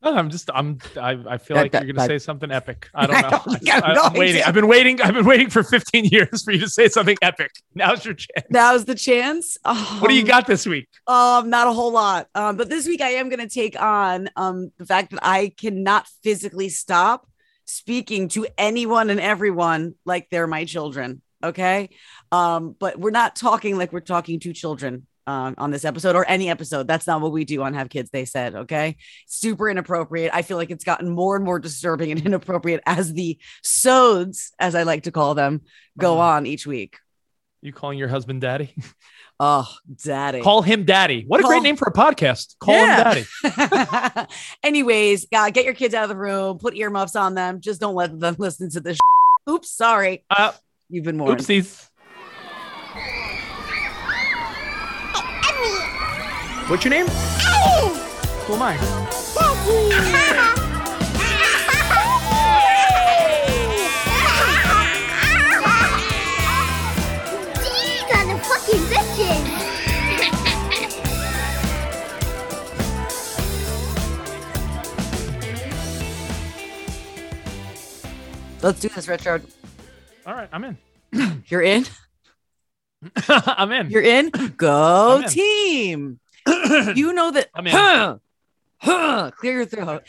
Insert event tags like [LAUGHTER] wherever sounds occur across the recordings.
No, I'm just I'm I, I feel That- like that- you're gonna that- say something epic. [LAUGHS] I don't know. I have I, no am waiting. I've been waiting. I've been waiting for 15 [LAUGHS] years for you to say something epic. Now's your chance. Now's the chance. What do you Um, got this week? Um, not a whole lot. Um, but this week I am going to take on um the fact that I cannot physically stop speaking to anyone and everyone like they're my children. Okay. Um, but we're not talking like we're talking to children. Um, on this episode or any episode. That's not what we do on Have Kids, they said. Okay. Super inappropriate. I feel like it's gotten more and more disturbing and [LAUGHS] inappropriate as the sods, as I like to call them, go Oh. on each week. You calling your husband daddy? [LAUGHS] Oh, daddy. Call him daddy. What a great name for a podcast. Call Yeah. him daddy. [LAUGHS] Anyways, uh, get your kids out of the room, put earmuffs on them. Just don't let them listen to this. Oops, sorry. Uh, You've been warned. oopsies. What's your name? Who am I? These are the fucking bitches. Let's do this, Richard. All right, I'm in. You're in. [LAUGHS] I'm in. You're in. [LAUGHS] Go in. team. [CLEARS THROAT] you know that. I'm in. Huh, [CLEARS THROAT] huh, clear your throat.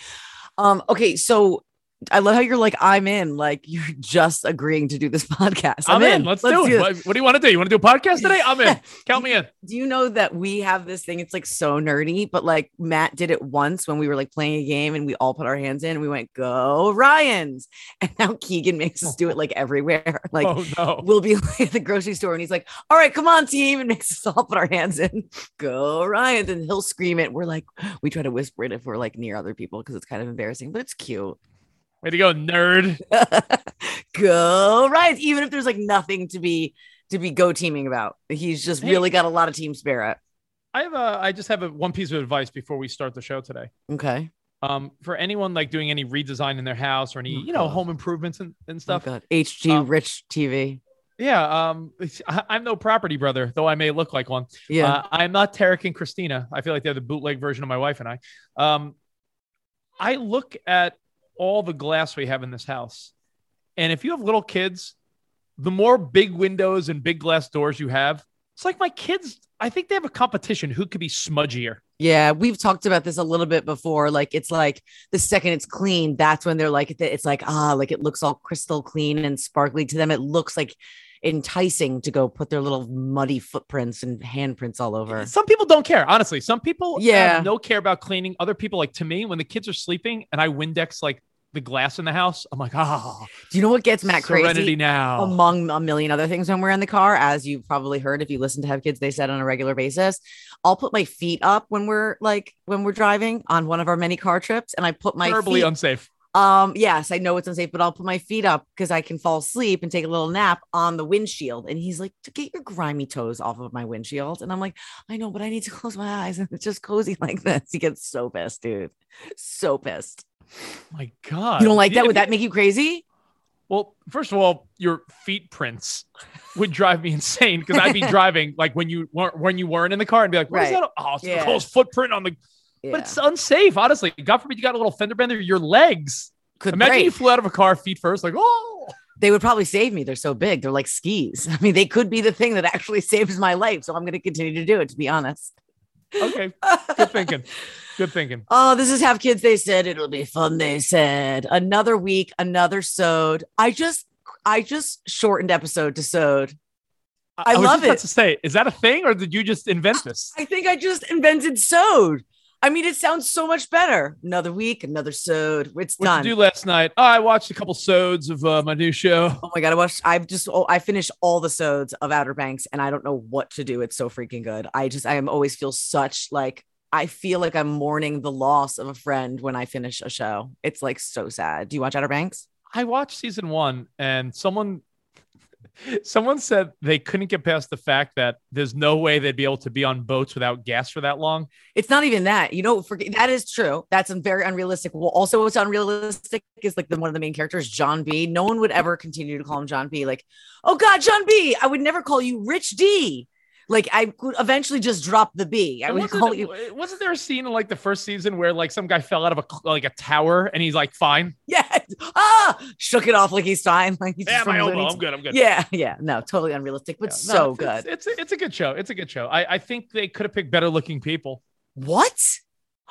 Um. Okay. So I love how you're like I'm in. Like you're just agreeing to do this [LAUGHS] podcast. I'm, in. Let's, do it. this. What, what do you want to do? You want to do a podcast today? I'm in. [LAUGHS] Count me in. do you know that we have this thing? It's like so nerdy, but like Matt did it once when we were like playing a game and we all put our hands in and we went, go Ryans. [LAUGHS] And now Keegan makes us do it like everywhere. Like oh no. we'll be like at the grocery store and he's like, all right, come on, team, and makes us all put our hands in, go Ryans. And he'll scream it. We're like, we try to whisper it if we're like near other people because it's kind of embarrassing, but it's cute. Way to go, nerd. [LAUGHS] go right. even if there's like nothing to be to be go teaming about. He's just Hey. really got a lot of team spirit. I have a. I just have a one piece of advice before we start the show today. Okay. Um, for anyone like doing any redesign in their house or any Oh, you know God. home improvements and, and Stuff. stuff. HG Um, Rich TV. Yeah. Um, I, I'm no property brother, though I may look like one. Yeah. Uh, I'm not Tarek and Christina. I feel like they're the bootleg version of my wife and I. Um, I look at all the glass we have in this house, and if you have little kids, the more big windows and big glass doors you have, it's like my kids. I think they have a competition who could be smudgier. Yeah, we've talked about this a little bit before. Like it's like the second it's clean, that's when they're like it's like ah, like it looks all crystal clean and sparkly to them. It looks like enticing to go put their little muddy footprints and handprints all over. Some people don't care, honestly. Some people Yeah. no care about cleaning. Other people, like to me, when the kids are sleeping and I Windex like the glass in the house, I'm like, ah, Do you know what gets Matt serenity crazy? now. Among a million other things when we're in the car, as you've probably heard if you listen to Have Kids, they said on a regular basis. I'll put my feet up when we're like when we're driving on one of our many car trips, and I put my Terribly feet unsafe. Um, yes, I know it's unsafe, but I'll put my feet up because I can fall asleep and take a little nap on the windshield. And he's like, to get your grimy toes off of my windshield. And I'm like, I know, but I need to [LAUGHS] close my eyes and it's just cozy like this. He gets so pissed, dude. So pissed. My God. You don't like that? Would that make you crazy? Well, first of all, your feet prints would drive me insane because I'd be [LAUGHS] driving like when you weren't when you weren't in the car and be like, "What is Right. that? Oh, it's Yeah. Nicole's footprint on the." Yeah. But it's unsafe, honestly. God forbid you got a little fender bender. Your legs. Could Imagine break. you flew out of a car feet first, like, oh. they would probably save me. They're so big. They're like skis. [LAUGHS] I mean, they could be the thing that actually [LAUGHS] saves my life. So I'm going to continue to do it, to be honest. Okay, good [LAUGHS] thinking. Good thinking. Oh, this is have kids. They said it'll be fun. They said another week, another sewed. I just, I just shortened episode to sewed. I was love it. to say, is that a thing or did you just invent this? I think I just invented sewed. I mean, it sounds so much better. Another week, another sewed. It's What done. did you do last night? Oh, I watched a couple sods of uh, my new show. Oh my god, I watched. I've just oh, I finished all the sods of Outer Banks, and I don't know what to do. It's so freaking good. I just I am always feel such like I feel like I'm mourning the loss of a friend when I finish a show. It's like so sad. Do you watch Outer Banks? I watched season one and someone someone said they couldn't get past the fact that there's no way they'd be able to be on boats without gas for that long. It's not even that. You know, forget that is true. That's very unrealistic. Well, also what's unrealistic is like the one of the main characters, John B. No one would ever continue to call him John B. Like, oh God, John B. I would never call you Rich D. Like I would eventually just drop the B. I And would call you. wasn't there a scene in like the first season where like some guy fell out of a like a tower and he's like fine? Yeah. Ah, shook it off like he's fine. [LAUGHS] Like he's Yeah, my Looney elbow. I'm good. I'm good. Yeah, yeah. No, totally unrealistic, but Yeah, no, so it's- good. It's, it's it's a good show. It's a good show. I, I think they could have picked better looking people. what?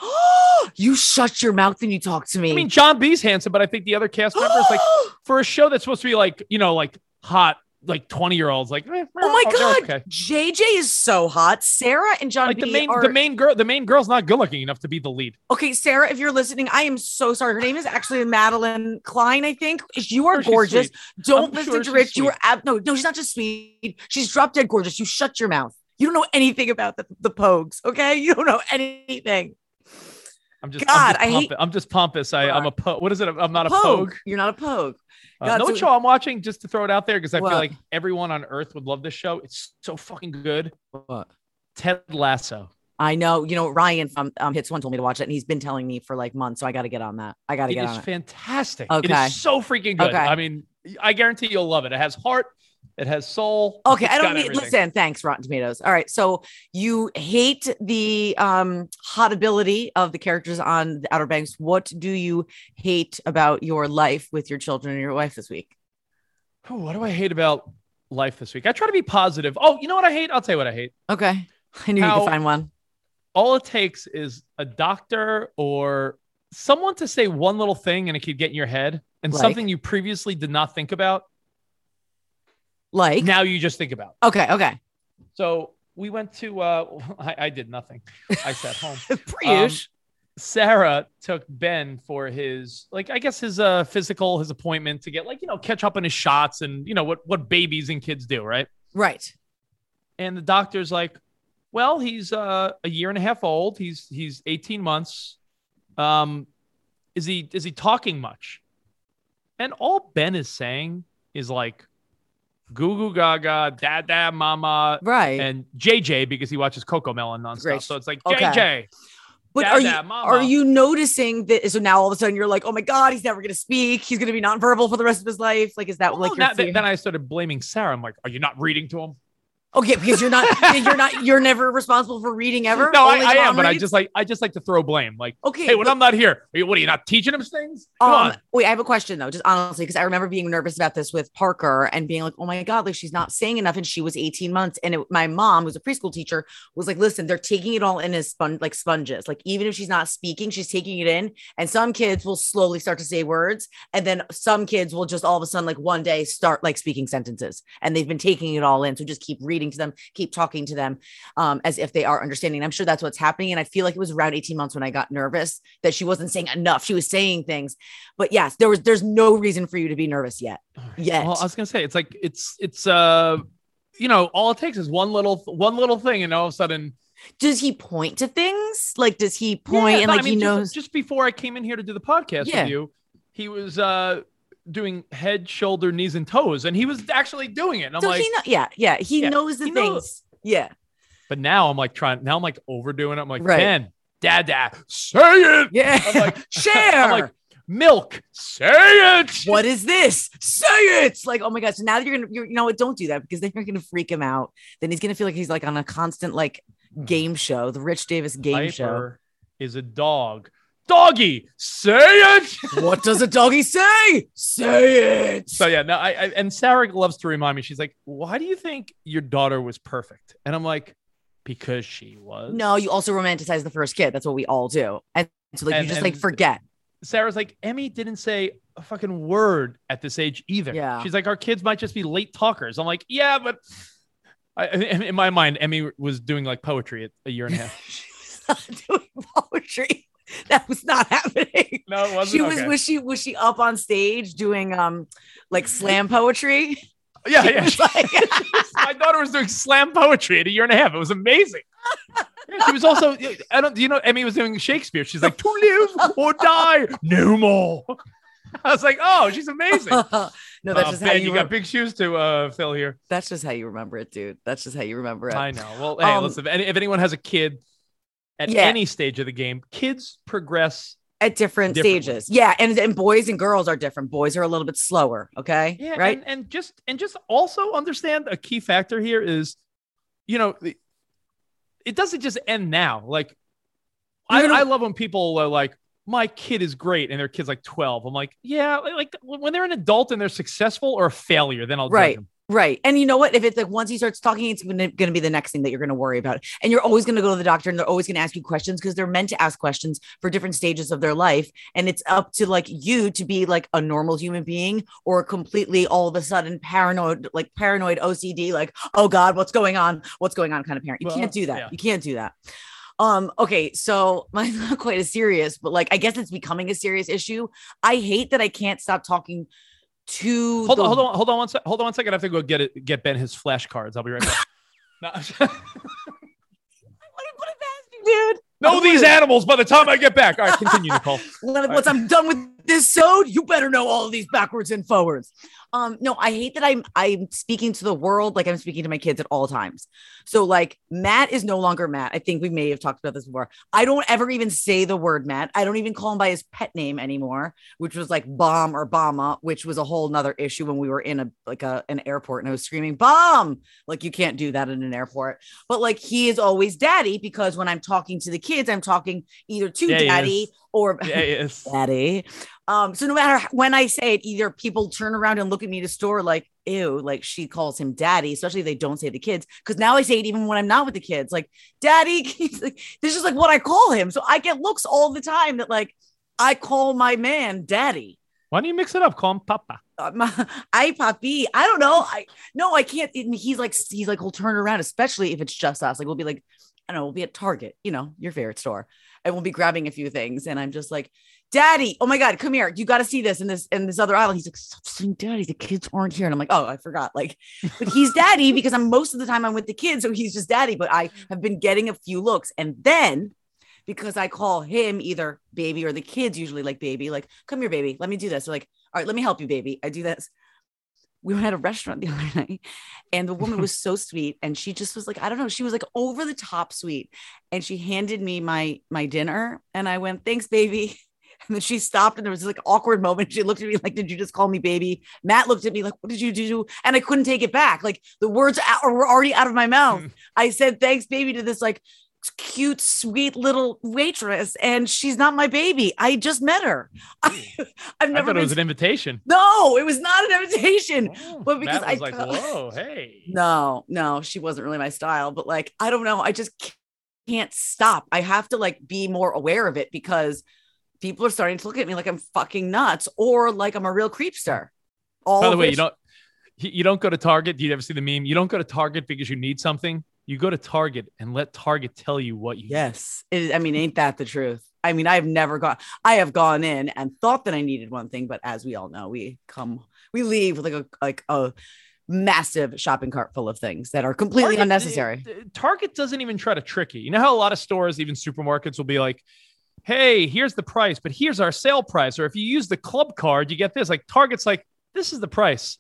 [GASPS] you shut your mouth and you talk to me. I mean, John B's handsome, but I think the other cast members like [GASPS] for a show that's supposed to be like you know like hot like 20 year olds like eh, oh my they're god, okay. JJ is so hot. Sarah and John like B the main are the main girl the main girl's not good looking enough to be the lead okay. Sarah, if you're listening, I am so sorry. Her name is actually Madelyn Cline. I think you are Sure, gorgeous. Don't I'm listen sure to Rich. you are ab- no, no. She's not just sweet. She's drop dead gorgeous. You shut your mouth. You don't know anything about the, the Pogues. Okay, you don't know anything. I'm just God, I'm I just, hate- pompous. I'm just pompous I, I'm a po- what is it I'm not a Pogue. pogue You're not a Pogue. uh, God, know what so- show I'm watching just to throw it out there because I What? feel like everyone on earth would love this show it's so fucking good What? Ted Lasso I know. You know, Ryan from um, Hits One told me to watch it, and he's been telling me for like months. So I got to get on that. I got to get is on it. It's fantastic Okay. is so freaking good Okay. I mean I guarantee you'll love it it has heart it has soul Okay, It's I don't need. everything. Listen, thanks, Rotten Tomatoes. All right, so you hate the um hot ability of the characters on the Outer Banks. What do you hate about your life with your children and your wife this week? Oh, what do I hate about life this week? I try to be positive. Oh, you know what I hate? I'll tell you what I hate. Okay, [LAUGHS] I knew you How- could find one. All it takes is a doctor or someone to say one little thing and it could get in your head and Like? something you previously did not think about. Like, Now you just think about. okay, okay, So we went to, uh, [LAUGHS] I, I did nothing. I sat home. [LAUGHS] Priush. Sarah took Ben for his like I guess his uh physical his appointment to get like you know catch up on his shots and you know what what babies and kids do right right. and the doctor's like well he's uh a year and a half old he's he's 18 months um is he is he talking much and all ben is saying is like goo goo gaga dad dad mama Right. and jj because he watches CoComelon nonstop Great. so it's like Okay. jj But Dad, are you Dad, are you noticing that? So now all of a sudden you're like, oh my god, he's never gonna speak. He's gonna be nonverbal for the rest of his life. Like, is that Well, like that- then i started blaming sarah i'm like are you not reading to him Okay, because you're not [LAUGHS] you're not you're never responsible for reading ever. no I, I am but i just like i just like to throw blame like okay. hey when but- i'm not here are you, what are you not teaching him things come um, on wait, I have a question though, just honestly, because I remember being nervous about this with Parker and being like, oh my God, like she's not saying enough. And she was 18 months. And it, my mom, who's a preschool teacher, was like, listen, they're taking it all in as spon- like sponges. Like, even if she's not speaking, she's taking it in. And some kids will slowly start to say words. And then some kids will just all of a sudden, like one day, start like speaking sentences. And they've been taking it all in. So just keep reading to them, keep talking to them um, as if they are understanding. I'm sure that's what's happening. And I feel like it was around 18 months when I got nervous that she wasn't saying enough. She was saying things. But yes, there was there's no reason for you to be nervous yet. Yet. Well, I was gonna say it's like it's it's uh you know all it takes is one little one little thing and all of a sudden does he point to things? Like does he point Yeah, and no, like I mean, he just- knows? Just, before I came in here to do the podcast Yeah. with you, he was uh doing head, shoulder, knees, and toes, and he was actually doing it. And I'm so like, he know, yeah, yeah, he Yeah, knows the he things. knows. Yeah. but now I'm like trying. Now I'm like overdoing it. I'm like, Right. Ben, Dad, Dad, say it. Yeah. I'm like, [LAUGHS] Share. I'm like, milk, say it. what is this? Say it. Like, oh my god. So now you're gonna, you're, you know what? Don't do that because then you're gonna freak him out. Then he's gonna feel like he's like on a constant like hmm. game show, the Rich Davis game show. Is a dog. Doggy, say it. [LAUGHS] What does a doggy say? Say it. So yeah, no, I, I and Sarah loves to remind me. She's like, "Why do you think your daughter was perfect?" And I'm like, "Because she was." no, you also romanticize the first kid. That's what we all do. And so like And- you just like forget. Sarah's like, Emmy didn't say a fucking word at this age either. Yeah. She's like, our kids might just be late talkers. I'm like, yeah, but I, in in my mind, Emmy was doing like poetry at a year and a half. [LAUGHS] she was not doing poetry. [LAUGHS] That was not happening. No, it wasn't. She was Okay. was she was she up on stage doing um like slam poetry? yeah, She yeah. like- [LAUGHS] my daughter was doing slam poetry at a year and a half. It was amazing. Yeah, she was also. I don't. Do you know Emmy was doing Shakespeare? She's like to live or die, no more. [LAUGHS] I was like, oh, she's amazing. no, that's Oh, just how you, you got big shoes to uh, fill here. that's just how you remember it, dude. That's just how you remember it. I know. Well, hey, Um, listen. If, any, if anyone has a kid at Yeah. any stage of the game, kids progress. At different stages. Yeah. And, and boys and girls are different. Boys are a little bit slower. Okay. Yeah, right. And, and just and just also understand a key factor here is, you know, it doesn't just end now. Like, I, I love when people are like, my kid is great, and their kid's like twelve. I'm like, yeah, like when they're an adult and they're successful or a failure, then I'll judge Right. Right. And you know what? If it's like once he starts talking, it's going to be the next thing that you're going to worry about. And you're always going to go to the doctor and they're always going to ask you questions because they're meant to ask questions for different stages of their life. And it's up to like you to be like a normal human being or completely all of a sudden paranoid, like paranoid OCD, like, oh God, what's going on? What's going on kind of parent. You Well, can't do that. yeah. You can't do that. Um, okay, so [LAUGHS] mine's not quite as serious, but like I guess it's becoming a serious issue. I hate that I can't stop talking to Hold the- on, hold on, hold on one sec. Hold on one second. I have to go get it. Get Ben his flashcards. I'll be right back. [LAUGHS] no, Let me put it past you, dude. know these animals by the time I get back. All right, continue, [LAUGHS] Nicole. When- Once I'm done with this sode, you better know all of these backwards and forwards. Um, no, I hate that I'm I'm speaking to the world like I'm speaking to my kids at all times. So like Matt is no longer Matt. I think we may have talked about this before. I don't ever even say the word Matt. I don't even call him by his pet name anymore, which was like bomb or bomba, which was a whole nother issue when we were in a like a an airport and I was screaming bomb. Like you can't do that in an airport. But like he is always daddy because when I'm talking to the kids, I'm talking either to Yeah, daddy or Yeah, [LAUGHS] daddy. Um, so no matter when I say it, either people turn around and look at me to store like, ew, like she calls him daddy, especially if they don't say the kids. Cause now I say it even when I'm not with the kids, like daddy, [LAUGHS] like, this is like what I call him. So I get looks all the time that like I call my man daddy. Why don't you mix it up? Call him Papa. Uh, my- [LAUGHS] I papi. I don't know. I no, I can't. and He's like, he's like, he'll turn around, especially if it's just us. Like we'll be like, I don't know, we'll be at Target, you know, your favorite store, and we'll be grabbing a few things, and I'm just like, Daddy, oh my God, come here. You got to see this in this in this other aisle. He's like, Stop saying daddy. The kids aren't here. And I'm like, oh, I forgot. Like, but he's [LAUGHS] daddy because I'm most of the time I'm with the kids. So he's just daddy. But I have been getting a few looks. And then because I call him either baby or the kids usually like baby, like, come here, baby. Let me do this. They're like, all right, let me help you, baby. I do this. We were at a restaurant [LAUGHS] the other night and the woman was so sweet. And she just was like, I don't know, she was like over the top sweet. And she handed me my my dinner and I went, thanks, baby. And then she stopped and there was this like awkward moment. She looked at me like, Did you just call me baby? Matt looked at me like, What did you do? And I couldn't take it back. Like the words were already out of my mouth. [LAUGHS] I said, Thanks, baby, to this like cute, sweet little waitress. And she's not my baby. I just met her. [LAUGHS] I, have I never thought it was an invitation. no, it was not an invitation. Oh, But because Matt was I like, whoa, hey. No, no, she wasn't really my style. But like, I don't know. I just can't stop. I have to like be more aware of it because people are starting to look at me like I'm fucking nuts or like I'm a real creepster. All By the way, you don't you don't go to Target. Do you ever see the meme? You don't go to Target because you need something. You go to Target and let Target tell you what you Yes. It, I mean, ain't that the truth? I mean, I've never gone, I have gone in and thought that I needed one thing, but as we all know, we come, we leave with like a, like a massive shopping cart full of things that are completely Target- unnecessary. Target doesn't even try to trick you. You know how a lot of stores, even supermarkets, will be like, "Hey, here's the price, but here's our sale price." Or if you use the club card, you get this. Like Target's like, "This is the price."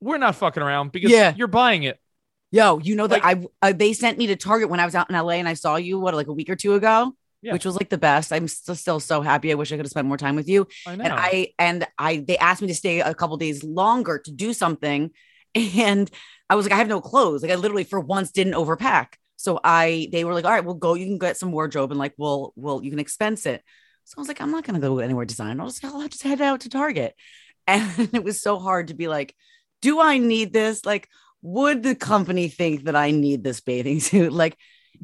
We're not fucking around because Yeah. you're buying it. Yo, you know that I, uh, they sent me to Target when I was out in LA and I saw you, what, like a week or two ago? Yeah. Which was like the best. I'm still, still so happy. I wish I could have spent more time with you. I know. and I and I they asked me to stay a couple days longer to do something, [LAUGHS] and I was like, I have no clothes. Like I literally for once didn't overpack. So I they were like, all right, we'll go. You can get some wardrobe and like we'll we'll you can expense it. So I was like, I'm not gonna go anywhere design. I'll just I'll just head out to Target. [LAUGHS] And it was so hard to be like, do I need this? Like, would the company think that I need this bathing suit? [LAUGHS] Like,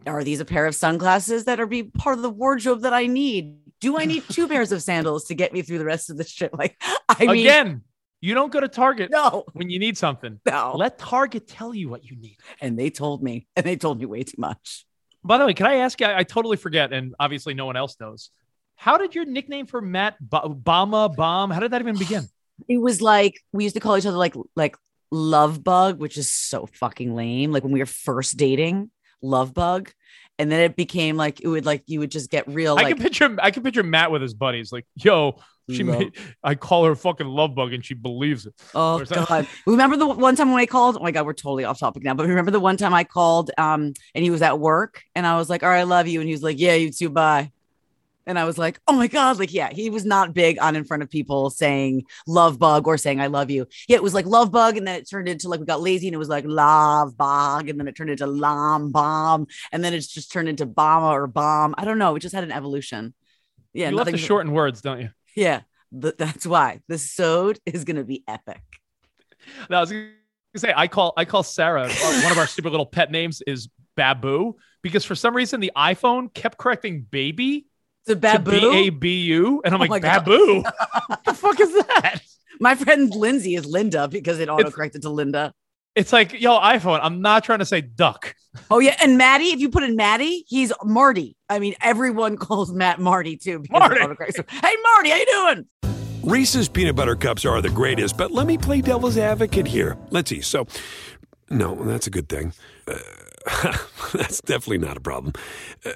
are these a pair of sunglasses that are be part of the wardrobe that I need? Do I need two [LAUGHS] pairs of sandals to get me through the rest of the trip? Like, I mean, Again, You don't go to Target No, when you need something. no. Let Target tell you what you need. and they told me, and they told me way too much. By the way, can I ask you? I, I totally forget, and obviously no one else knows. How did your nickname for Matt ba- Bama Bomb? How did that even begin? [SIGHS] It was like we used to call each other like like love bug, which is so fucking lame. Like when we were first dating, love bug. And then it became like it would like you would just get real I like can picture I can picture Matt with his buddies, like, yo, she made, I call her fucking love bug and she believes it. Oh god! Remember the one time when I called? Oh my god, we're totally off topic now. But remember the one time I called, um, and he was at work, and I was like, "All right, I love you," and he was like, "Yeah, you too, bye." And I was like, "Oh my god!" Like, yeah, he was not big on in front of people saying "love bug" or saying "I love you." Yeah, it was like "love bug," and then it turned into like we got lazy, and it was like "love bug," and then it turned into "lam bomb," and then it's just turned into "bomba" or "bomb." I don't know. It just had an evolution. Yeah, you love to shorten words, don't you? Yeah, th- that's why the sode is gonna be epic. No, I was gonna say I call I call Sarah uh, [LAUGHS] one of our super little pet names is Babu because for some reason the iPhone kept correcting baby to babu. B A B U, and I'm Oh like Babu. [LAUGHS] what the fuck is that? My friend Lindsay is Linda because it auto corrected to Linda. It's like yo iPhone. I'm not trying to say duck. Oh yeah, and Maddie, if you put in Maddie, he's Marty. I mean, everyone [LAUGHS] calls Matt Marty too. Marty. Hey Marty, how you doing? Reese's peanut butter cups are the greatest, but let me play devil's advocate here. Let's see. So, no, that's a good thing. Uh, [LAUGHS] that's definitely not a problem. Uh,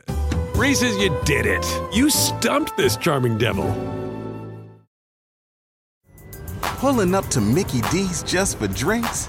Reese's, you did it. You stumped this charming devil. Pulling up to Mickey D's just for drinks?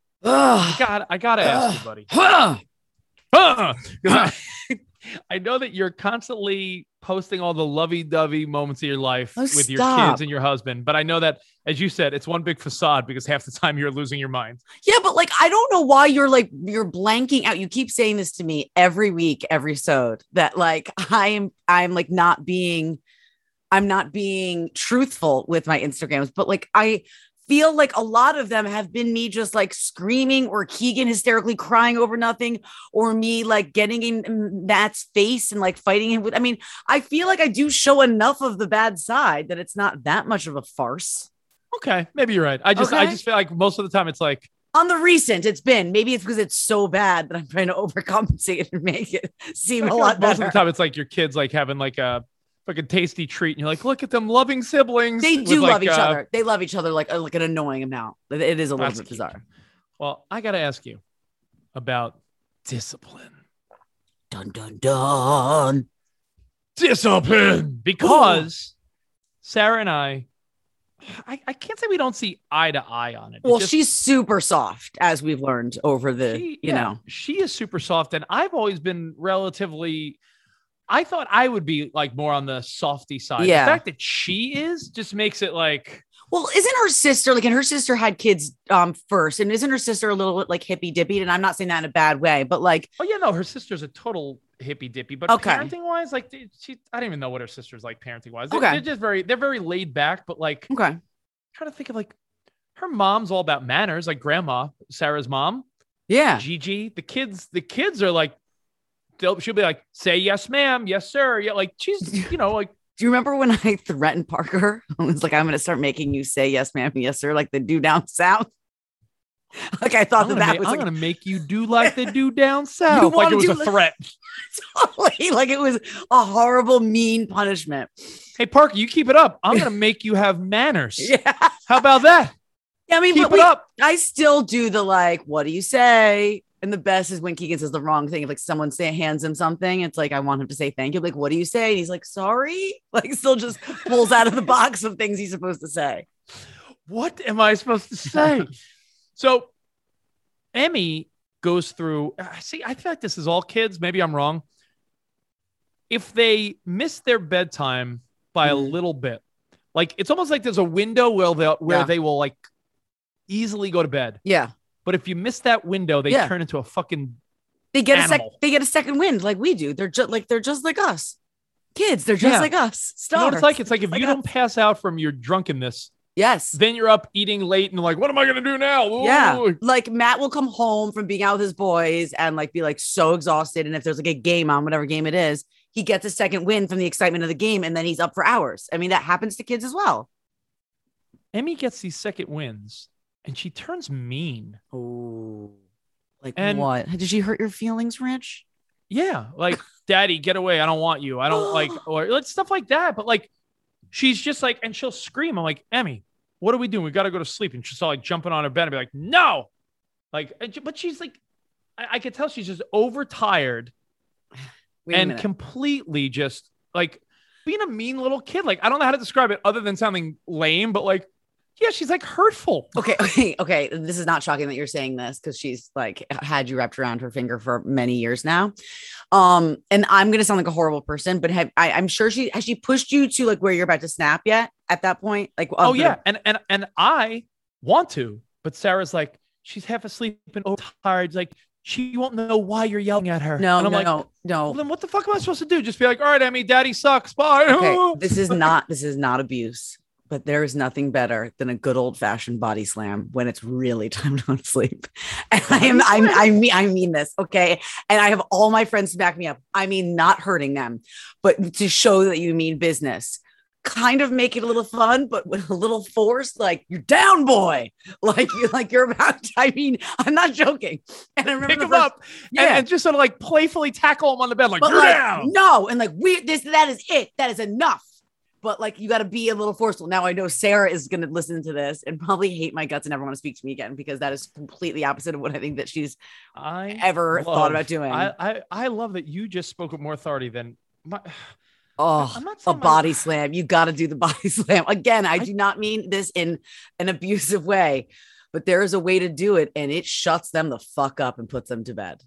I Ugh. got I gotta ask you, buddy. Huh. Huh. 'Cause [LAUGHS] I, know that you're constantly posting all the lovey-dovey moments of your life Oh, with your kids and your husband, but I know that, as you said, it's one big facade because half the time you're losing your mind. Yeah, but like I don't know why you're like you're blanking out. You keep saying this to me every week, every sode that like I am I'm like not being I'm not being truthful with my Instagrams, but like I feel like a lot of them have been me just like screaming or Keegan hysterically crying over nothing or me like getting in Matt's face and like fighting him with I mean, I feel like I do show enough of the bad side that it's not that much of a farce. Okay, maybe you're right. I just I just feel like most of the time it's like on the recent it's been maybe it's because it's so bad that i'm trying to [LAUGHS] overcompensate and make it seem a lot most better of the time it's like your kids like having like a fucking tasty treat and you're like, look at them loving siblings. they do like, love each uh, other they love each other like uh, like an annoying amount it it is a little bit cute. bizarre Well, I gotta ask you about discipline. dun dun dun discipline because Sarah and I, I, I can't say we don't see eye to eye on it. It well just- she's super soft as we've learned over the she- you yeah, know she is super soft, and I've always been relatively. I thought I would be like more on the softy side. Yeah. The fact that she is just makes it like well isn't her sister like and her sister had kids um first and isn't her sister a little bit like hippy dippy and i'm not saying that in a bad way but like oh yeah no her sister's a total hippy dippy but Okay. parenting wise like she I don't even know what her sister's like parenting wise. They, Okay. They're just very they're very laid back, but like okay I'm trying to think of like her mom's all about manners, like grandma Sarah's mom. yeah Gigi, the kids, the kids are like, they'll, she'll be like, say yes, ma'am, yes, sir. Yeah, like she's, [LAUGHS] you know, like Do you remember when I [LAUGHS] threatened Parker? [LAUGHS] I was like, I'm going to start making you say yes, ma'am, yes, sir, like the do down south. Like I thought I'm, that that make, was I'm like gonna make you do like the do down south, like it was a like- threat. totally like it was a horrible, mean punishment. Hey, Parker, you keep it up. I'm gonna make you have manners. Yeah. How about that? Yeah, I mean, Keep it we- up. I still do the like, what do you say? And the best is when Keegan says the wrong thing. If like someone say hands him something, it's like I want him to say thank you. Like, what do you say? And he's like, sorry. [LAUGHS] Like still just pulls out of the box of things he's supposed to say. What am I supposed to say? [LAUGHS] so, Emmy goes through. I See, I feel like this is all kids. Maybe I'm wrong. If they miss their bedtime by a Mhm. little bit, like it's almost like there's a window where they where Yeah. they will like easily go to bed. Yeah. But if you miss that window, they Yeah. turn into a fucking They get a sec they get a second wind like we do. They're just like they're just like us. Kids, they're just Yeah. like us. You know what it's like? It's like if Like you us. don't pass out from your drunkenness, Yes. then you're up eating late and like, what am I gonna do now? Ooh. Yeah. Like Matt will come home from being out with his boys and like be like so exhausted. And if there's like a game on, whatever game it is, he gets a second win from the excitement of the game and then he's up for hours. I mean, that happens to kids as well. Emmy gets these second wins and she turns mean. Oh, like And- what? Did she hurt your feelings, Rich? Yeah, like [LAUGHS] daddy, get away. I don't want you. I don't like [GASPS] or like stuff like that. But like she's just like, and she'll scream. I'm like, Emmy, what are we doing? We got to go to sleep. And she's all like jumping on her bed and be like, no. Like, but she's like, I, I could tell she's just overtired [SIGHS] and completely just like being a mean little kid. Like, I don't know how to describe it other than sounding lame, but like, yeah, she's like hurtful. Okay, [LAUGHS] okay, okay. This is not shocking that you're saying this because she's like had you wrapped around her finger for many years now. Um, and I'm gonna sound like a horrible person, but have I, I'm sure she has she pushed you to like where you're about to snap yet at that point? Like, Oh the- yeah, and and and I want to, but Sarah's like she's half asleep and overtired. Like she won't know why you're yelling at her. no, and I'm no, like, no, Well, no. then what the fuck am I supposed to do? Just be like, all right, Emmy, Daddy sucks. Bye. Okay, [LAUGHS] this is not this is not abuse, but there is nothing better than a good old fashioned body slam when it's really [LAUGHS] time to sleep. And I am I'm, I mean I mean this, okay? And I have all my friends to back me up. I mean not hurting them, but to show that you mean business. Kind of make it a little fun, but with a little force, like you're down, boy. [LAUGHS] Like you like you're about. To, I mean, I'm not joking. And I remember Pick him first- up Yeah. and, and just sort of like playfully tackle him on the bed, like but you're like, down. no, and like we this that is it. That is enough. But like you got to be a little forceful. Now I know Sarah is going to listen to this and probably hate my guts and never want to speak to me again because that is completely opposite of what I think that she's I ever thought about doing. I, I I love that you just spoke with more authority than my. [SIGHS] oh, a saying my- body slam. You got to do the [LAUGHS] body slam. Again, I do not mean this in an abusive way, but there is a way to do it and it shuts them the fuck up and puts them to bed.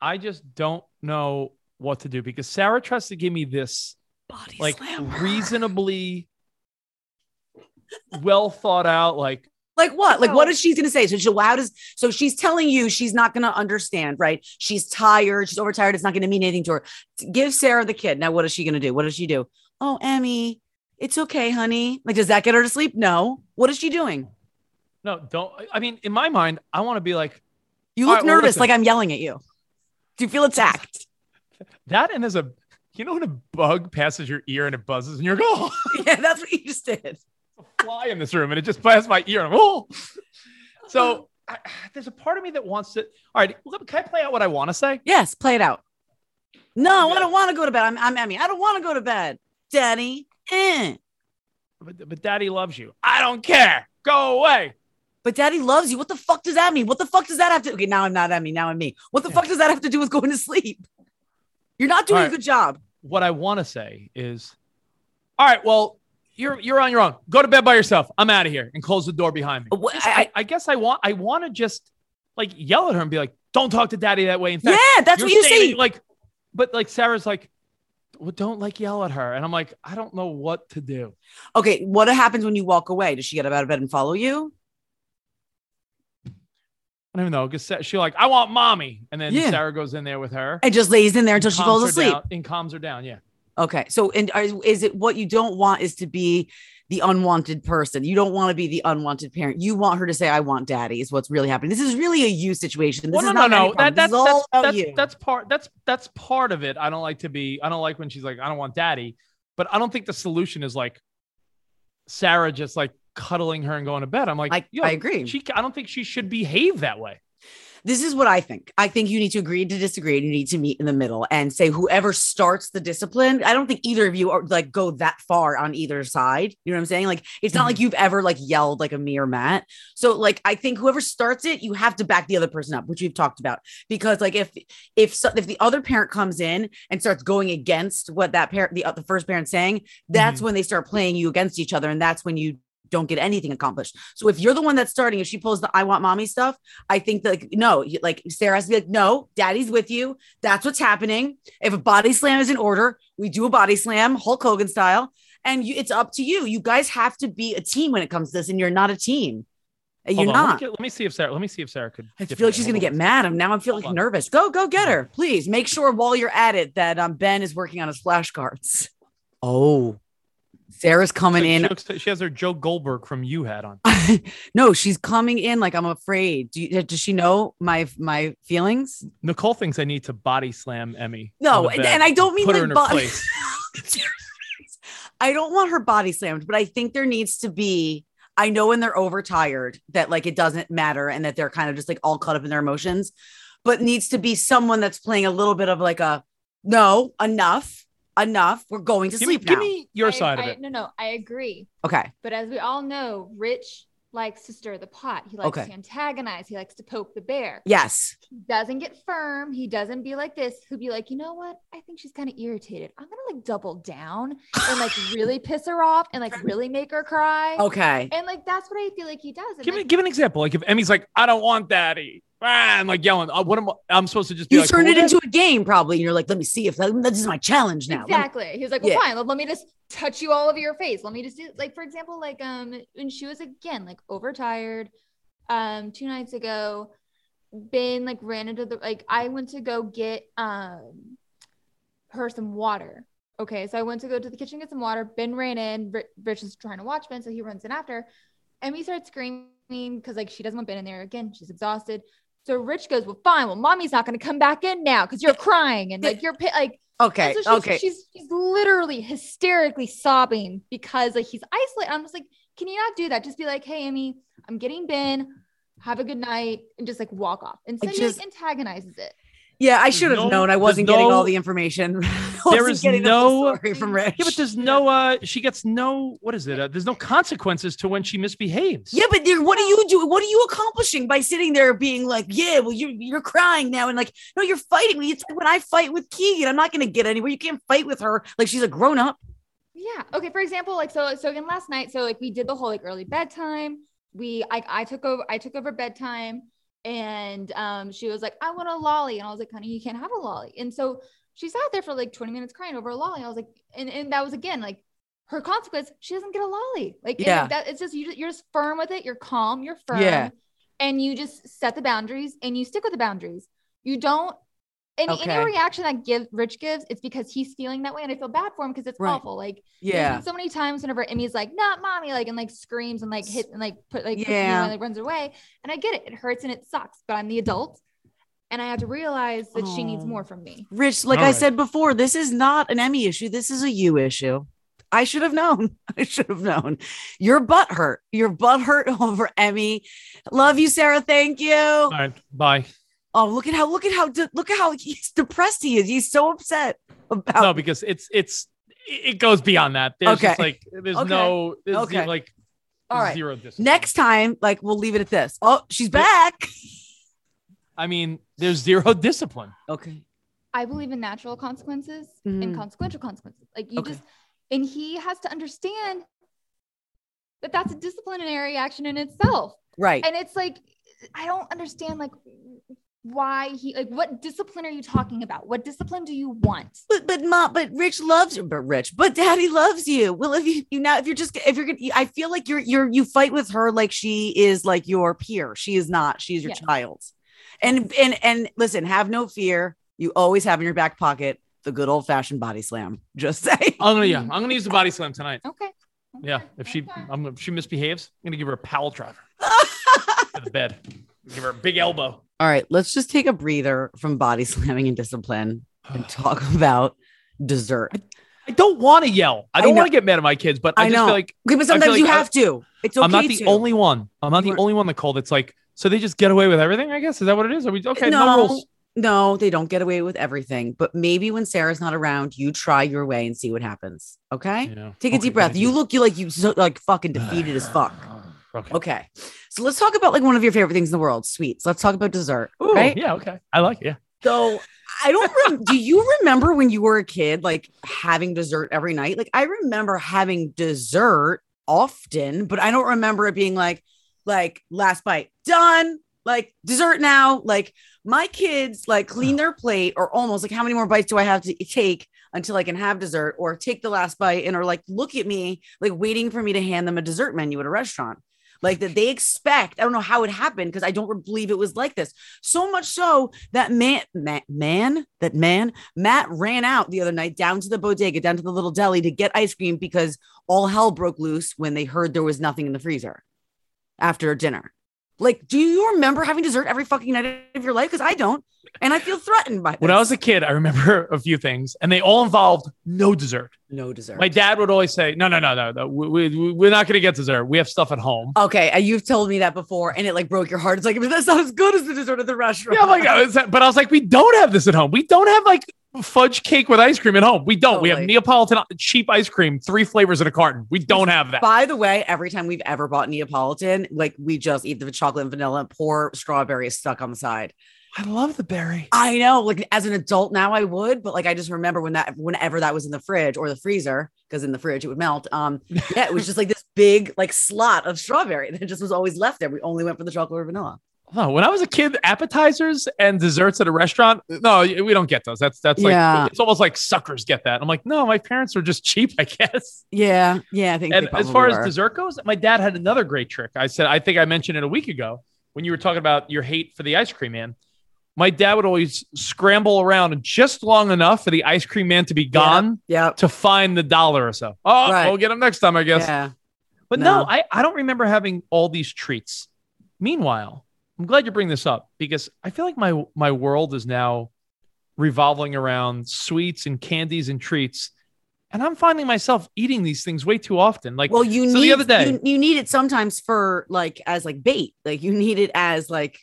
I just don't know what to do because Sarah tries to give me this Body like slam. reasonably well thought out like Like what? Like what oh. is No. she gonna say? So she, how does so she's telling you she's not gonna understand, right? She's tired, she's overtired, it's not gonna mean anything to her. Give Sarah the kid. Now, what is she gonna do? What does she do? Oh, Emmy, it's okay, honey. Like, does that get her to sleep? No. What is she doing? no don't I mean in my mind I want to be like You look right, nervous, listen. like I'm yelling at you. Do you feel attacked? that and there's a you know when a bug passes your ear and it buzzes and you're like oh [LAUGHS] yeah, that's what you just did. A fly in this room and it just passed my ear and I'm, oh so [LAUGHS] I, there's a part of me that wants to all right can I play out what I want to say Yes, play it out. No, I don't want to go to bed. I'm, I'm Emmy. I don't want to go to bed, Daddy. Eh. but, but daddy loves you I don't care go away But daddy loves you. What the fuck does that mean? What the fuck does that have to? Okay, now I'm not Emmy. Now I'm me. What the fuck does that have to do with going to sleep? You're not doing All a good job. What I want to say is, all right, well, you're you're on your own. Go to bed by yourself. I'm out of here and close the door behind me. Just- I- I, I guess I want I want to just like yell at her and be like, don't talk to daddy that way. In fact, yeah, that's what you say. Like, but like Sarah's like, well, don't like yell at her, and I'm like, I don't know what to do. okay, what happens when you walk away? Does she get out of bed and follow you? I don't even know because she's like, I want mommy, and then Yeah. Sarah goes in there with her And just lays in there until she calms falls her asleep. down- and calms her down. Yeah. Okay, so and are, is it what you don't want is to be the unwanted person? You don't want to be the unwanted parent. You want her to say, "I want daddy." Is what's really happening. This is really a you situation. This Well, is no, not no, no. That, that's all that's, about that's, you. that's part. That's that's part of it. I don't like to be. I don't like when she's like, I don't want daddy. But I don't think the solution is like Sarah just like cuddling her and going to bed. I'm like, I- I agree. She, I don't think she should behave that way. this is what I think. I think you need to agree to disagree. and You need to meet in the middle and say whoever starts the discipline. I don't think either of you are like go that far on either side. You know what I'm saying? Like it's not Mm-hmm. like you've ever like yelled like a mere Matt. So like I think whoever starts it, you have to back the other person up, which we've talked about. Because like if if so, if the other parent comes in and starts going against what that parent the uh, the first parent's saying, that's Mm-hmm. when they start playing you against each other, and that's when you don't get anything accomplished. So if you're the one that's starting, if she pulls the I want mommy stuff, I think that like no, like Sarah has to be like, no, daddy's with you. That's what's happening. If a body slam is in order, we do a body slam, Hulk Hogan style, and you, it's up to you. You guys have to be a team when it comes to this, and you're not a team. Hold You're on, Let me, not. get- let me see if Sarah. Let me see if Sarah could. I feel like in. she's gonna get mad. I'm now. I'm feeling Hold on. nervous. Go, go get her, please. Make sure while you're at it that um Ben is working on his flashcards. Oh, Sarah's coming in. She, looks, she has her Joe Goldberg from You hat on. [LAUGHS] no, she's coming in like I'm afraid. Do you, does she know my my feelings? Nicole thinks I need to body slam Emmy. No, and, and I don't mean put her like body. place. [LAUGHS] I don't want her body slammed, but I think there needs to be. I know when they're overtired that like it doesn't matter and that they're kind of just like all caught up in their emotions, but needs to be someone that's playing a little bit of like a no, enough, enough. We're going to Give me, sleep give me your I- side I- of it. No, no, I agree. okay. But as we all know, Rich likes to stir the pot. He likes Okay. to antagonize. He likes to poke the bear. Yes. He doesn't get firm. He doesn't be like this. He'll be like, you know what? I think she's kind of irritated. I'm gonna like double down and like [LAUGHS] really piss her off and like really make her cry. Okay. And like that's what I feel like he does. And, Give me, like, give an example. Like if Emmy's like, I don't want daddy, I'm like yelling. Uh, what am I? I'm supposed to just You like, turned cool it with into a game, probably. And you're like, let me see if that, this is my challenge now. Let me- Exactly. He was like, well, Yeah. fine. Let, let me just touch you all over your face. Let me just do like, for example, like um when she was again like overtired, um, two nights ago, Ben like ran into the like I went to go get um her some water. Okay, so I went to go to the kitchen get some water. Ben ran in. Ri- Rich is trying to watch Ben, so he runs in after. Emmy starts screaming because like she doesn't want Ben in there again. She's exhausted. So Rich goes, "Well, fine. Well, mommy's not going to come back in now because you're crying and like [LAUGHS] you're like Okay. so she's, okay. She's she's literally hysterically sobbing because like he's isolated. I'm just like, can you not do that? Just be like, hey, Amy, I'm getting Ben. Have a good night, and just like walk off. And he just- antagonizes it. Yeah, I should have no- known. I wasn't getting all the information. [LAUGHS] There Wasn't getting the no- story from Rich. [LAUGHS] Yeah, but there's no. uh She gets no. What is it? Uh, there's no consequences to when she misbehaves. Yeah, but there- what are you doing? What are you accomplishing by sitting there being like, yeah, well, you're you're crying now, and like, no, you're fighting me. It's like when I fight with Keegan, I'm not gonna get anywhere. You can't fight with her like she's a grown up. Yeah. Okay. For example, like so so again last night, so like we did the whole like early bedtime. We I I took over I took over bedtime and um she was like, I want a lolly. And I was like, honey, you can't have a lolly. And so she sat there for like 20 minutes crying over a lolly. I was like, and, and that was again like her consequence, she doesn't get a lolly. Like, Yeah. like, that it's just you you're just firm with it, you're calm, you're firm, Yeah. and you just set the boundaries and you stick with the boundaries. You don't any, Okay. any reaction that give Rich gives, it's because he's feeling that way, and I feel bad for him because it's Right. awful. Like Yeah. so many times whenever Emmy's like, not mommy, like, and like screams and like hit and like put like, Yeah. and like runs away. And I get it. It hurts and it sucks, but I'm the adult and I have to realize that she needs Oh. more from me. Rich, like All I right. said before, this is not an Emmy issue. This is a you issue. I should have known. [LAUGHS] I should have known. Your butt hurt. Your butt hurt [LAUGHS] over Emmy. Love you, Sarah. Thank you. All right. Bye. Oh, look at how look at how de- look at how [LAUGHS] he's depressed he is. He's so upset about No, because it's it's it goes beyond that. There's just Okay. like there's Okay. no there's Okay. zero, like All right. zero discipline. Next time, like we'll leave it at this. Oh, she's back. I mean, there's zero [LAUGHS] discipline. Okay. I believe in natural consequences Mhm. and consequential consequences. Like you Okay. just, and he has to understand that that's a disciplinary action in itself. Right. And it's like, I don't understand like why he like what discipline are you talking about? What discipline do you want? But but mom, but Rich loves you. But Rich, but Daddy loves you. Well, if you you now if you're just if you're gonna, I feel like you're you're you fight with her like she is like your peer. She is not. she's your Yes. child. And and and listen, have no fear. You always have in your back pocket the good old fashioned body slam. Just [LAUGHS] say. I'm gonna yeah, I'm gonna use the body slam tonight. Okay. Yeah, if she okay. I'm if she misbehaves, I'm gonna give her a pile driver [LAUGHS] to the bed. Give her a big elbow. All right, let's just take a breather from body [LAUGHS] slamming and discipline and [SIGHS] talk about dessert. I don't want to yell. I I don't want to get mad at my kids, but I, I just know. feel like Okay, but sometimes like you I- have to. It's okay. I'm not the to. only one. I'm not You the only one, Nicole. That's like so they just get away with everything. I guess is that what it is? Are we okay? No, no, rules. no, they don't get away with everything. But maybe when Sarah's not around, you try your way and see what happens. Okay. Yeah. Take a Okay, deep breath. You look you like you so like fucking defeated as fuck. Okay. Okay. So let's talk about like one of your favorite things in the world, sweets. Let's talk about dessert. Ooh, right. Yeah. Okay. I like it. Yeah. So I don't rem- do you remember when you were a kid, like having dessert every night? Like I remember having dessert often, but I don't remember it being like, like last bite done, like dessert now. Like my kids like clean their plate or almost like how many more bites do I have to take until I can have dessert or take the last bite and are like look at me like waiting for me to hand them a dessert menu at a restaurant. Like that they expect. I don't know how it happened because I don't believe it was like this. So much so that man, man, man, that man, Matt ran out the other night down to the bodega, down to the little deli to get ice cream because all hell broke loose when they heard there was nothing in the freezer after dinner. Like, do you remember having dessert every fucking night of your life? Because I don't, and I feel threatened by this. When I was a kid, I remember [LAUGHS] a few things, and they all involved no dessert. no dessert. My dad would always say, "No, no, no, no, no. We, we, we're not going to get dessert. We have stuff at home." Okay, you've told me that before, and it like broke your heart. It's like, but that's not as good as the dessert at the restaurant. Yeah, I'm like, oh, I was- but I was like, we don't have this at home. We don't have like fudge cake with ice cream at home. We don't. We have Neapolitan cheap ice cream, three flavors in a carton. We don't have that. By the way, every time we've ever bought Neapolitan, like we just eat the chocolate and vanilla and pour strawberry stuck on the side. I love the berry. I know, like as an adult now, I would, but like I just remember when that, whenever that was in the fridge or the freezer, because in the fridge it would melt. Um, yeah, it was just like this [LAUGHS] big like slot of strawberry that just was always left there. We only went for the chocolate or vanilla. No, when I was a kid, appetizers and desserts at a restaurant, no, we don't get those. That's that's like it's almost like suckers get that. I'm like, no, my parents are just cheap, I guess. Yeah, yeah, I think. And as far were. as dessert goes, my dad had another great trick. I said, I think I mentioned it a week ago when you were talking about your hate for the ice cream man. My dad would always scramble around just long enough for the ice cream man to be gone Yep. to find the dollar or so. Oh, Right. we'll get him next time, I guess. Yeah. But no, No. I, I don't remember having all these treats. Meanwhile, I'm glad you bring this up because I feel like my my world is now revolving around sweets and candies and treats. And I'm finding myself eating these things way too often. Like Well, you so need the other day, you, you need it sometimes for like as like bait. Like you need it as like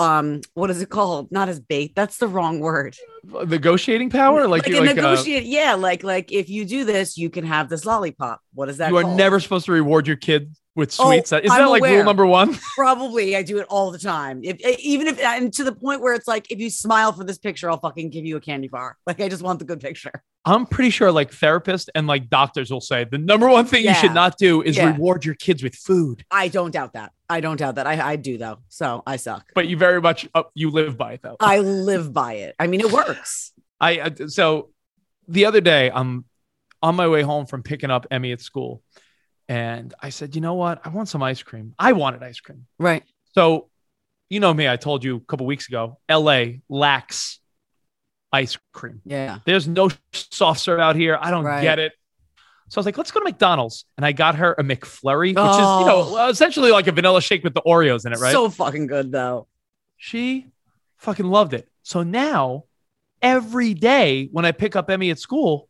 um what is it called? Not as bait. That's the wrong word. negotiating power, like, like like uh, negotiate. yeah, like like if you do this, you can have this lollipop. What is that? you are called? never supposed to reward your kid with Oh, sweets. Is I'm that like rule number one? [LAUGHS] probably I do it all the time. If eh, even if and to the point where it's like if you smile for this picture, I'll fucking give you a candy bar. [LAUGHS] Like I just want the good picture. I'm pretty sure like therapists and like doctors will say the number one thing you should not do is Yeah. reward your kids with food. I don't doubt that. I don't doubt that. I I do though. So I suck. But you very much uh, you live by it though. I live by it. I mean, it works. [LAUGHS] I I- so the other day I'm on my way home from picking up Emmy at school, and I said, you know what? I want some ice cream. I wanted ice cream. Right. So, you know me. I told you a couple weeks ago. L.A. lacks ice cream. Yeah. There's no soft serve out here. I don't Right. get it. So I was like, let's go to McDonald's, and I got her a McFlurry, which is you Oh. know essentially like a vanilla shake with the Oreos in it, right? So fucking good though. she fucking loved it. So now every day when I pick up Emmy at school,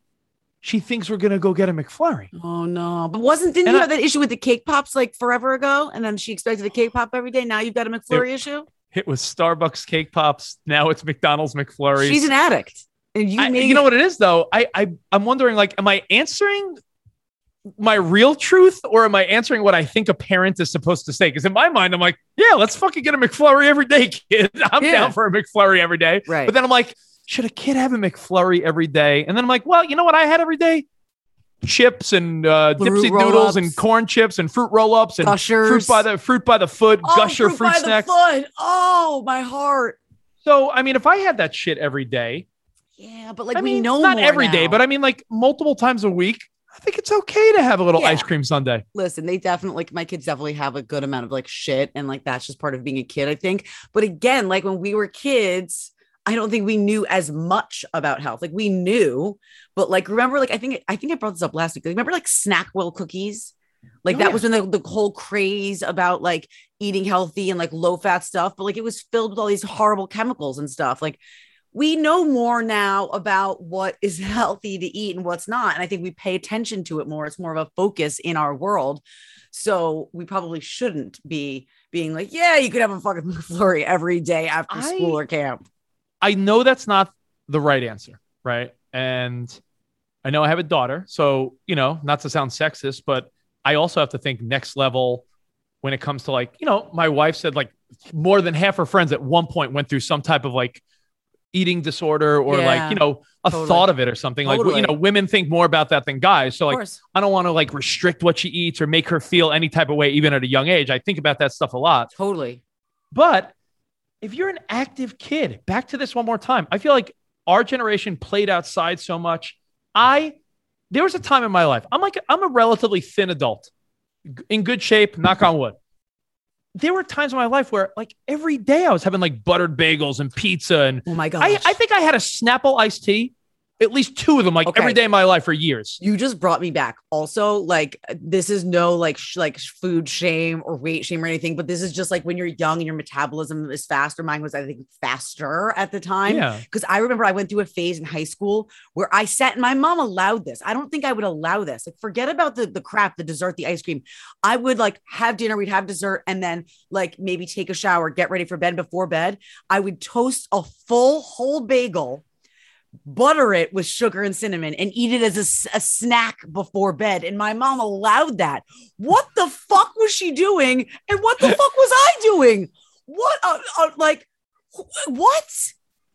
she thinks we're gonna go get a McFlurry. Oh no. But wasn't didn't And you I- have that issue with the cake pops like forever ago? And then she expected a cake pop every day. Now you've got a McFlurry issue. It was Starbucks cake pops. Now it's McDonald's McFlurries. She's an addict. And you I- made you know what it is though? I, I I'm wondering like, am I answering my real truth or am I answering what I think a parent is supposed to say? Because in my mind, I'm like, yeah, let's fucking get a McFlurry every day, kid. [LAUGHS] I'm Yeah. down for a McFlurry every day. Right. But then I'm like, should a kid have a McFlurry every day? And then I'm like, well, you know what I had every day? Chips and uh, Dipsy Doodles and corn chips and fruit roll ups and Gushers. fruit by the fruit by the foot, oh, gusher fruit fruit snacks. Oh, my heart. So I mean, if I had that shit every day, Yeah, but like I we mean, know not every day, now. but I mean, like multiple times a week. I think it's okay to have a little Yeah. ice cream sundae. listen, they definitely like my kids definitely have a good amount of like shit, and like that's just part of being a kid, I think. But again, like when we were kids, I don't think we knew as much about health. Like we knew, but like remember, like I think I think I brought this up last week. Like, remember like Snackwell cookies? Like Oh, that yeah. was when the, the whole craze about like eating healthy and like low fat stuff, but like it was filled with all these horrible chemicals and stuff. Like we know more now about what is [LAUGHS] healthy to eat and what's not. And I think we pay attention to it more. It's more of a focus in our world. So we probably shouldn't be being like, yeah, you could have a fucking [LAUGHS] McFlurry every day after I- school or camp. I know that's not the right answer, right? And I know I have a daughter, so you know, not to sound sexist, but I also have to think next level when it comes to like, you know, my wife said like more than half her friends at one point went through some type of like eating disorder or Yeah, like, you know, a totally. thought of it or something. Like, you know, women think more about that than guys. So like. I don't want to like restrict what she eats or make her feel any type of way, even at a young age. I think about that stuff a lot. Totally. But if you're an active kid, back to this one more time. I feel like our generation played outside so much. I there was a time in my life. I'm like I'm a relatively thin adult, in good shape. Knock on wood. there were times in my life where like every day I was having like buttered bagels and pizza and Oh my god. I, I think I had a Snapple iced tea, at least two of them, like Okay. every day of my life for years. you just brought me back. Also, like this is no like sh- like food shame or weight shame or anything, but this is just like when you're young and your metabolism is faster. Mine was, I think, faster at the time. Yeah. Because I remember I went through a phase in high school where I sat and my mom allowed this. I don't think I would allow this. Like, forget about the the crap, the dessert, the ice cream. I would like have dinner, we'd have dessert, and then like maybe take a shower, get ready for bed. Before bed, I would toast a full whole bagel butter it with sugar and cinnamon and eat it as a, a, snack before bed. And my mom allowed that. What the fuck was she doing? And what the fuck was I doing? What, uh, uh, like, what?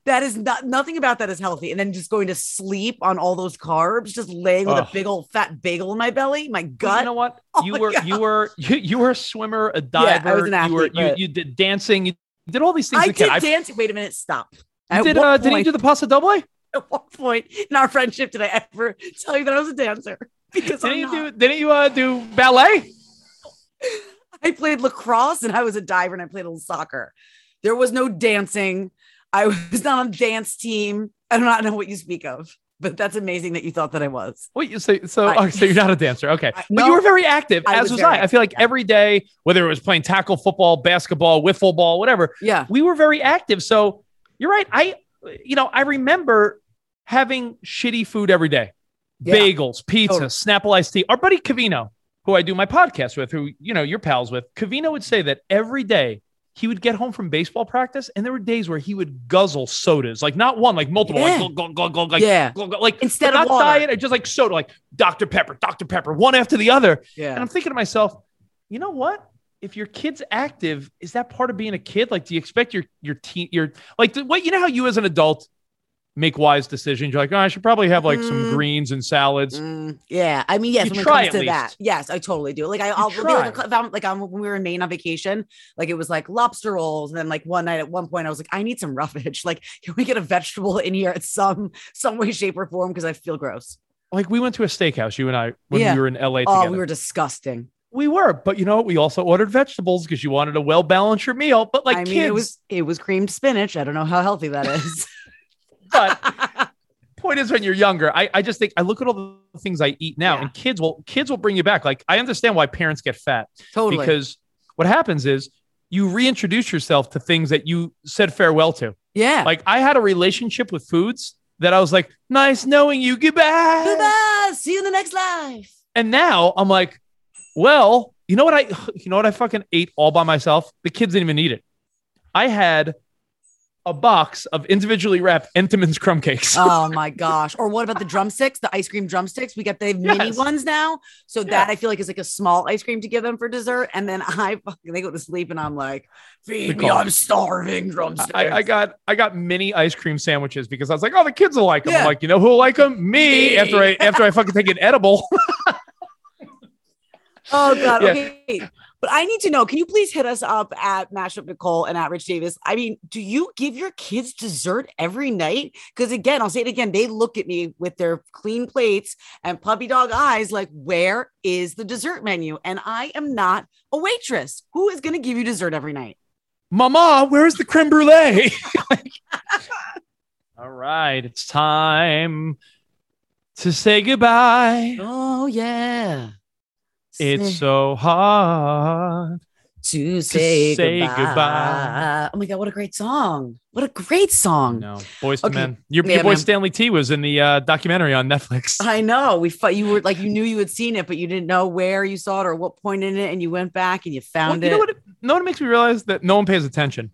That is not nothing about that is healthy. And then just going to sleep on all those carbs, just laying with Ugh. a big old fat bagel in my belly, my gut. You know what? [LAUGHS] Oh you were you were [LAUGHS] you, you were a swimmer, a Yeah, diver. I was an you were athlete, you, you did dancing. You did all these things. I a did I- dance. Wait a minute, stop. At did uh, did you do the pasta double? At what point in our friendship did I ever tell you that I was a dancer? Because Didn't I'm you not. do didn't you uh, do ballet? I played lacrosse and I was a diver and I played a little soccer. There was no dancing. I was not on a dance team. I do not know what you speak of, but that's amazing that you thought that I was. Wait, you say so? I- oh, so you're not a dancer, okay? I- but no, you were very active, I as was was, I. I feel like yeah. every day, whether it was playing tackle football, basketball, wiffle ball, whatever, Yeah. we were very active. So you're right. I, you know, I remember having shitty food every day, Yeah. bagels, pizza, Totally. Snapple iced tea. Our buddy Cavino, who I do my podcast with, who you know you're pals with, Cavino would say that every day he would get home from baseball practice, and there were days where he would guzzle sodas, like not one, like multiple, Yeah. like, glug, glug, glug, like, Yeah. glug, glug, like Instead of not water. diet, just like soda, like Dr Pepper, Dr Pepper, one after the other. Yeah. And I'm thinking to myself, you know what? If your kid's active, is that part of being a kid? Like, do you expect your your teen your like what you know how you as an adult make wise decisions? You're like, oh, I should probably have like some Mm. greens and salads. Mm, yeah, I mean, yes. You when it try comes to to that, yes, I totally do. Like, I, I'll be like, if I'm, like, I'm, when we were in Maine on vacation, like it was like lobster rolls, and then like one night at one point, I was like, I need some roughage. [LAUGHS] Like, can we get a vegetable in here at some some way, shape, or form? Because I feel gross. Like we went to a steakhouse, you and I, when Yeah. we were in LA Oh, we were disgusting. We were, but you know, what? we also ordered vegetables because you wanted a well balanced meal. But like I mean, kids, it was it was creamed spinach. I don't know how healthy that is. [LAUGHS] but point is when you're younger I, I just think i look at all the things i eat now Yeah. and kids will kids will bring you back like i understand why parents get fat totally. because what happens is you reintroduce yourself to things that you said farewell to yeah. like i had a relationship with foods that i was like nice knowing you goodbye Goodbye. See you in the next life. and now i'm like well you know what i [SIGHS] you know what i fucking ate all by myself the kids didn't even eat it i had a box of individually wrapped entenmann's crumb cakes Oh [LAUGHS] my gosh. Or what about the drumsticks, the ice cream drumsticks? We got the mini ones now. So that I feel like is like a small ice cream to give them for dessert. And then I [LAUGHS] fucking they go to sleep and I'm like, feed me. I'm starving drumsticks. I, I got I got mini ice cream sandwiches because I was like, oh, the kids will like them. Yeah. I'm like, you know who will like them? Me. Me. After I after I fucking take an edible. [LAUGHS] oh [LAUGHS] god. Yeah. Okay. But I need to know, can you please hit us up at Mashup Nicole and at Rich Davis? I mean, do you give your kids dessert every night? Because again, I'll say it again, they look at me with their clean plates and puppy dog eyes, like, where is the dessert menu? And I am not a waitress. Who is going to give you dessert every night? Mama, where's the creme brulee? [LAUGHS] All right, it's time to say goodbye. Oh yeah. It's so hard. to say, say goodbye. goodbye. Oh my god, what a great song! What a great song! No, Boyz II Men. Your, Yeah, your boy man. Stanley T was in the uh, documentary on Netflix. I know we fought. You were like you knew you had seen it, but you didn't know where you saw it or what point in it, and you went back and you Well, found you it. know what? It, what it makes me realize that no one pays attention,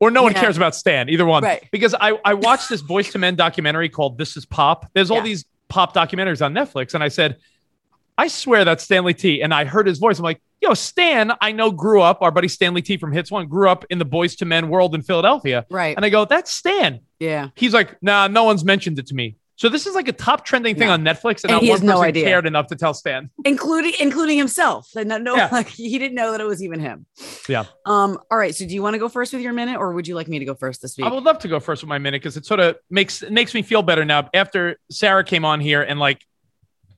or no one cares about Stan. Either one, Right. Because I I watched [LAUGHS] this Boyz II Men documentary called "This Is Pop." There's all Yeah. these pop documentaries on Netflix, and I said, I swear that's Stanley T. And I heard his voice. I'm like, Yo, Stan, I know grew up. Our buddy Stanley T. from Hits One grew up in the Boyz II Men world in Philadelphia, right? and I go, that's Stan. yeah. He's like, Nah, no one's mentioned it to me. So this is like a top trending thing Yeah. on Netflix, and, And not one has no person idea. cared enough to tell Stan. [LAUGHS] including including himself. And no, no Yeah. [LAUGHS] like he didn't know that it was even him. Yeah. Um. All right. So, do you want to go first with your minute, or would you like me to go first this week? I would love to go first with my minute because it sort of makes it makes me feel better now. After Sarah came on here and like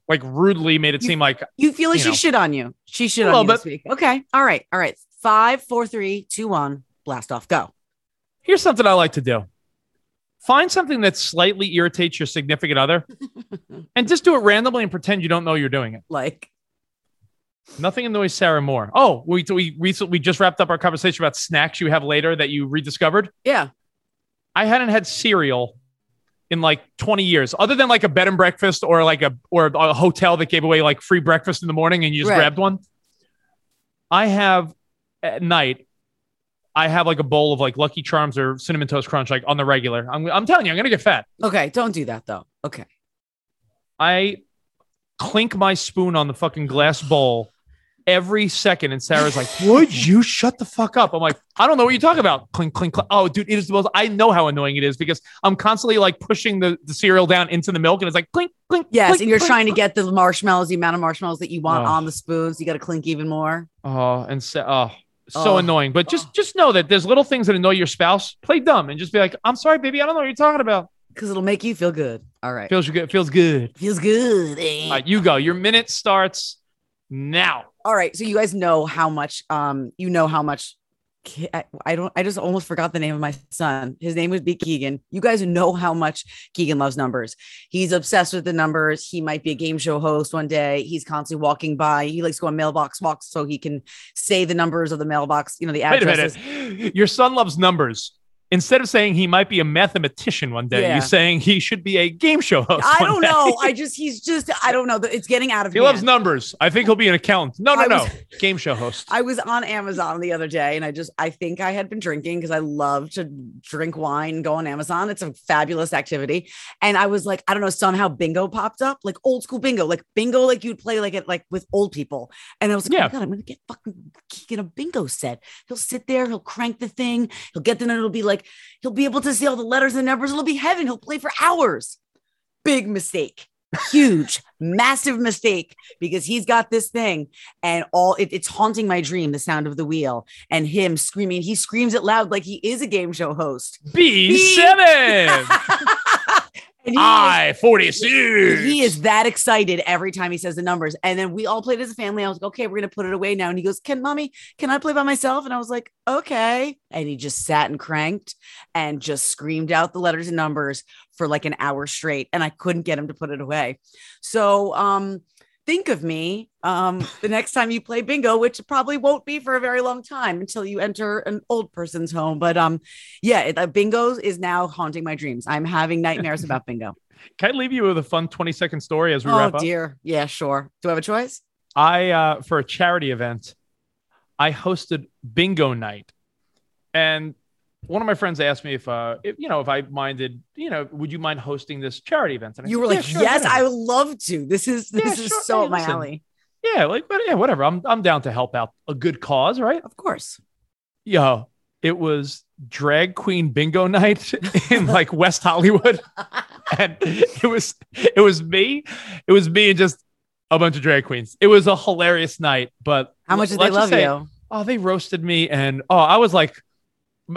like rudely made it You- seem like you feel like you she know. shit on you. She shit on you little this week. Okay. All right. All right. Five, four, three, two, one. Blast off. Go. Here's something I like to do. Find something that slightly irritates your significant other [LAUGHS] and just do it randomly and pretend you don't know you're doing it. Like, Nothing annoys Sarah more. Oh, we we recently we just wrapped up our conversation about snacks you have later that you rediscovered. yeah. I hadn't had cereal in like 20 years, other than like a bed and breakfast or like a or a hotel that gave away like free breakfast in the morning and you just Right. grabbed one. I have at night, I have like a bowl of like Lucky Charms or Cinnamon Toast Crunch, like on the regular. I'm, I'm telling you, I'm gonna get fat. Okay. Don't do that though. Okay. I clink my spoon on the fucking glass bowl every second, and Sarah's like, "Would you shut the fuck up?" I'm like, "I don't know what you're talking about." Clink, clink, clink. Oh, dude, it is the most. I know how annoying it is because I'm constantly like pushing the, the cereal down into the milk, and it's like clink, clink. Yes. clink, and you're clink, trying to get the marshmallows, the amount of marshmallows that you want Oh. on the spoons. You got to clink even more. Oh, and so, oh, so Oh. annoying. But just just know that there's little things that annoy your spouse. Play dumb and just be like, "I'm sorry, baby. I don't know what you're talking about." Because it'll make you feel good. All right. Feels good. Feels good. Feels good. eh? All right, you go. Your minute starts now. All right. So you guys know how much um you know how much Ke- I, I don't I just almost forgot the name of my son. His name would be Keegan. You guys know how much Keegan loves numbers. He's obsessed with the numbers. He might be a game show host one day. He's constantly walking by. He likes going mailbox walks so he can say the numbers of the mailbox, you know, the Wait a addresses. minute. Your son loves numbers. Instead of saying he might be a mathematician one day, Yeah. you're saying he should be a game show host. I don't know. I [LAUGHS] just he's just I don't know. It's getting out of here. He hand. loves numbers. I think he'll be an accountant. No, no, no. [LAUGHS] game show host. I was on Amazon the other day and I just I think I had been drinking because I love to drink wine and go on Amazon. It's a fabulous activity. And I was like, I don't know, somehow bingo popped up, like old school bingo, like bingo, like you'd play like it like with old people. And I was like, oh Yeah. my god, I'm gonna get fucking Keegan a bingo set. He'll sit there, he'll crank the thing, he'll get them, and it'll be like, he'll be able to see all the letters and numbers, it'll be heaven. He'll play for hours. Big mistake. Huge, [LAUGHS] massive mistake because he's got this thing and all it, it's haunting my dream the sound of the wheel and him screaming he screams it loud like he is a game show host B7. [LAUGHS] Is- I 46. he is that excited every time he says the numbers. And then we all played as a family. I was like, okay, we're gonna put it away now. And he goes, Can mommy, can I play by myself? And I was like, okay. And he just sat and cranked and just screamed out the letters and numbers for like an hour straight. And I couldn't get him to put it away. So um think of me um the next time you play bingo, which probably won't be for a very long time until you enter an old person's home. But um yeah, uh, bingo is now haunting my dreams. I'm having nightmares about [LAUGHS] bingo. Can I leave you with a fun 20 second story as we Oh wrap up? dear. Yeah, sure. Do I have a choice? I uh, for a charity event, I hosted bingo night, and one of my friends asked me if, uh, if you know, if I minded, you know, would you mind hosting this charity event? And I You said, were "Yeah, like, sure, yes, whatever." I would love to. This is this Yeah, is sure. so Hey, my listen. alley. yeah, like, but yeah, whatever. I'm I'm down to help out a good cause, right? Of course. Yo, it was drag queen bingo night [LAUGHS] in like West Hollywood, [LAUGHS] and it was it was me, it was me and just a bunch of drag queens. It was a hilarious night, but How much did they love say- you? oh, they roasted me. And oh, I was like,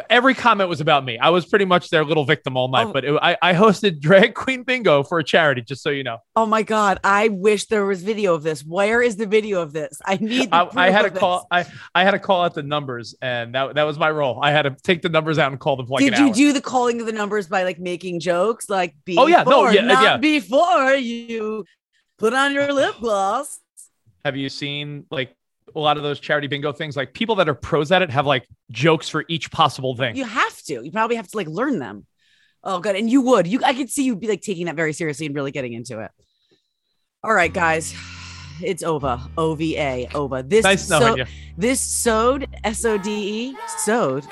every comment was about me. I was pretty much their little victim all night. Oh. But it, I, I hosted [LAUGHS] Drag Queen Bingo for a charity, just so you know. Oh my god, I wish there was video of this. Where is the video of this? I need. The I, I had to of this. call. I, I had to call out the numbers, and that, that was my role. I had to take the numbers out and call them like Did you hour. do the calling of the numbers by like making jokes, like before, Oh, yeah, no, yeah, not yeah. before you put on your lip gloss? Have you seen like a lot of those charity bingo things? Like people that are pros at it have like jokes for each possible thing. You have to. You probably have to like learn them. Oh, good. And you would. You, I could see you be like taking that very seriously and really getting into it. All right, guys. [SIGHS] It's Ova. O V A. Ova. This nice so- you. This sewed S O D E sewed.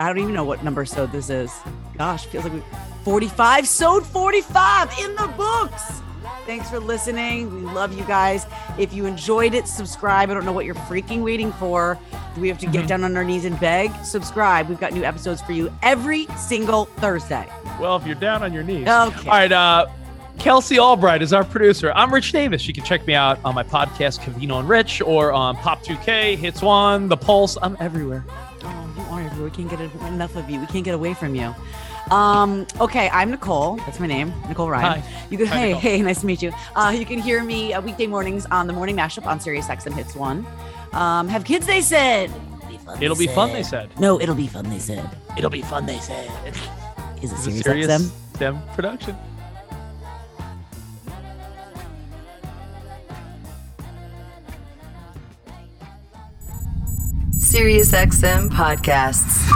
I don't even know what number sewed this is. Gosh, feels like we 45 sewed 45 in the books. Thanks for listening. We love you guys. If you enjoyed it, subscribe. I don't know what you're freaking waiting for. Do we have to get down on our knees and beg? Subscribe. We've got new episodes for you every single Thursday. Well, if you're down on your knees. Okay. All right. Uh, Kelsey Albright is our producer. I'm Rich Davis. You can check me out on my podcast, Cavino and Rich, or on Pop 2K, Hits One, The Pulse. I'm everywhere. Oh, you are everywhere. We can't get enough of you. We can't get away from you. Um, okay, I'm Nicole. That's my name, Nicole Ryan. Hi. You can Hi, hey Nicole. hey, nice to meet you. Uh, you can hear me uh, weekday mornings on the morning mashup on Sirius XM Hits One. Um, have kids, they said. be fun. It'll be fun, they said. No, it'll be fun. They said. It'll be fun, they said. Is it It's a Sirius, serious XM? STEM production. SiriusXM podcasts.